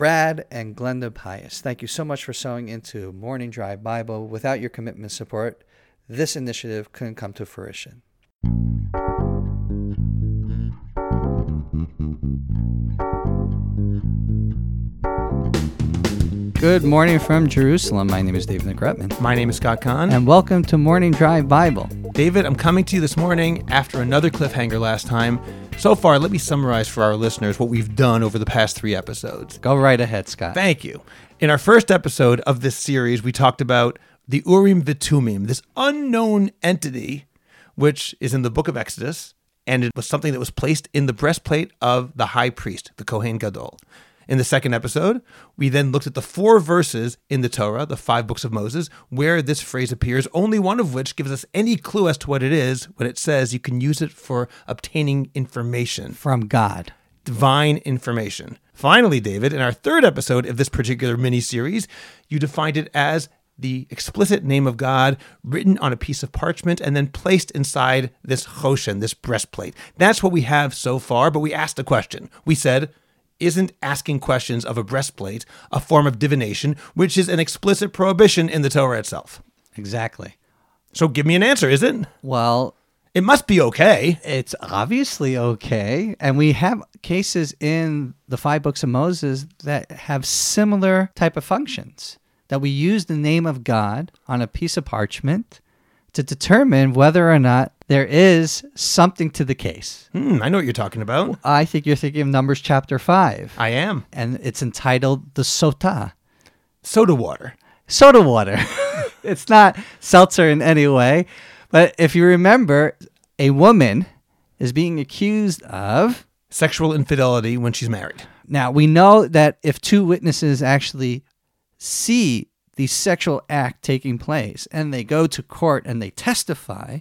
Brad and Glenda Pius, thank you so much for sewing into Morning Drive Bible. Without your commitment and support, this initiative couldn't come to fruition. Good morning from Jerusalem. My name is David McRetman. My name is Scott Kahn. And welcome to Morning Drive Bible. David, I'm coming to you this morning after another cliffhanger last time. So far, let me summarize for our listeners what we've done over the past three episodes. Go right ahead, Scott. Thank you. In our first episode of this series, we talked about the Urim Vitumim, this unknown entity which is in the book of Exodus, and it was something that was placed in the breastplate of the high priest, the Kohen Gadol. In the second episode, we then looked at the four verses in the Torah, the five books of Moses, where this phrase appears, only one of which gives us any clue as to what it is when it says you can use it for obtaining information from God. Divine information. Finally, David, in our third episode of this particular mini series, you defined it as the explicit name of God written on a piece of parchment and then placed inside this choshen, this breastplate. That's what we have so far, but we asked a question. We said, isn't asking questions of a breastplate a form of divination, which is an explicit prohibition in the Torah itself? Exactly. So give me an answer, is it? Well, it must be okay. It's obviously okay. And we have cases in the five books of Moses that have similar type of functions that we use the name of God on a piece of parchment to determine whether or not there is something to the case. Hmm, I know what you're talking about. I think you're thinking of Numbers chapter 5. I am. And it's entitled The Sota. Soda water. Soda water. it's not seltzer in any way. But if you remember, a woman is being accused of sexual infidelity when she's married. Now, we know that if two witnesses actually see the sexual act taking place and they go to court and they testify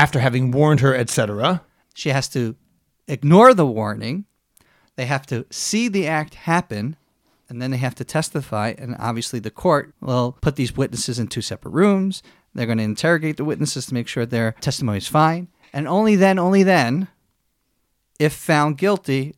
after having warned her etc she has to ignore the warning. They have to see the act happen and then they have to testify and obviously the court will put these witnesses in two separate rooms. They're going to interrogate the witnesses to make sure their testimony is fine. And only then only then if found guilty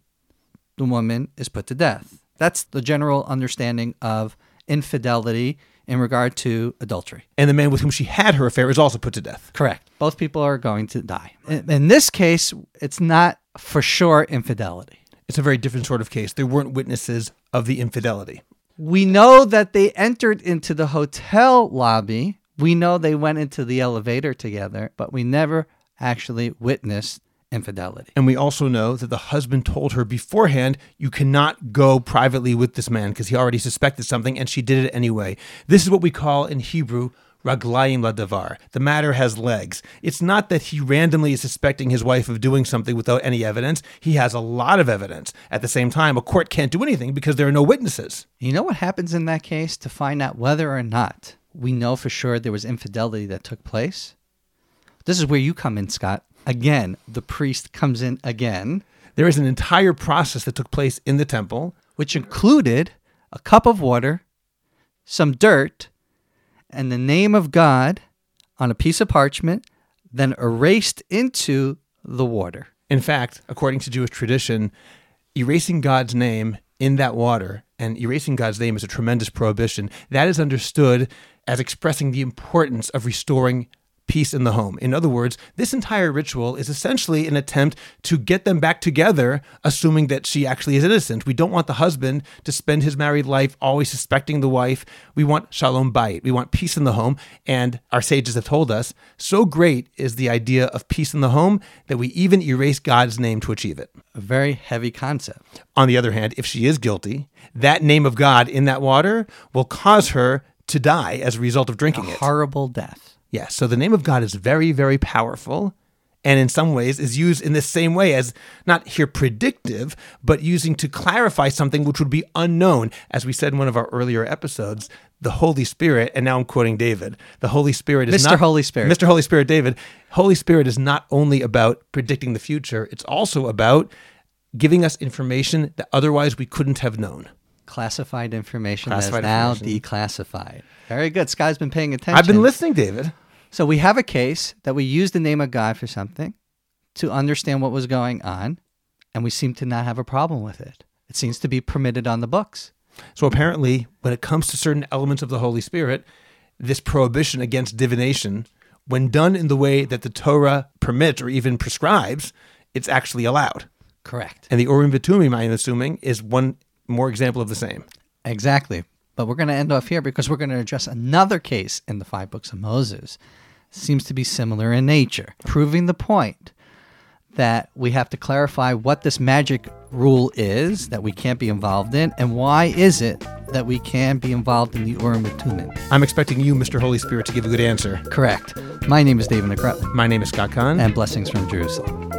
the woman is put to death. That's the general understanding of infidelity in regard to adultery. And the man with whom she had her affair is also put to death. Correct. Both people are going to die. In, in this case, it's not for sure infidelity. It's a very different sort of case. There weren't witnesses of the infidelity. We know that they entered into the hotel lobby. We know they went into the elevator together, but we never actually witnessed infidelity. And we also know that the husband told her beforehand, you cannot go privately with this man because he already suspected something and she did it anyway. This is what we call in Hebrew raglayim ladavar. The matter has legs. It's not that he randomly is suspecting his wife of doing something without any evidence. He has a lot of evidence. At the same time, a court can't do anything because there are no witnesses. You know what happens in that case to find out whether or not we know for sure there was infidelity that took place? This is where you come in, Scott again, the priest comes in again. There is an entire process that took place in the temple, which included a cup of water, some dirt, and the name of God on a piece of parchment, then erased into the water. In fact, according to Jewish tradition, erasing God's name in that water and erasing God's name is a tremendous prohibition. That is understood as expressing the importance of restoring peace in the home. In other words, this entire ritual is essentially an attempt to get them back together, assuming that she actually is innocent. We don't want the husband to spend his married life always suspecting the wife. We want shalom bayit. We want peace in the home. And our sages have told us so great is the idea of peace in the home that we even erase God's name to achieve it. A very heavy concept. On the other hand, if she is guilty, that name of God in that water will cause her to die as a result of drinking a it. Horrible death. Yes. So the name of God is very, very powerful and in some ways is used in the same way as not here predictive, but using to clarify something which would be unknown. As we said in one of our earlier episodes, the Holy Spirit, and now I'm quoting David, the Holy Spirit is Mr. not Holy Spirit. Mr. Holy Spirit, David, Holy Spirit is not only about predicting the future, it's also about giving us information that otherwise we couldn't have known. Classified information classified that's now declassified. Very good. Sky's been paying attention. I've been listening, David. So we have a case that we use the name of God for something to understand what was going on, and we seem to not have a problem with it. It seems to be permitted on the books. So apparently, when it comes to certain elements of the Holy Spirit, this prohibition against divination, when done in the way that the Torah permits or even prescribes, it's actually allowed. Correct. And the Urim Vitumim, I am assuming, is one more example of the same. Exactly. But we're going to end off here because we're going to address another case in the five books of Moses. Seems to be similar in nature, proving the point that we have to clarify what this magic rule is that we can't be involved in and why is it that we can be involved in the Urim and Thummim. I'm expecting you, Mr. Holy Spirit, to give a good answer. Correct. My name is David McCrutland My name is Scott Kahn. and blessings from Jerusalem.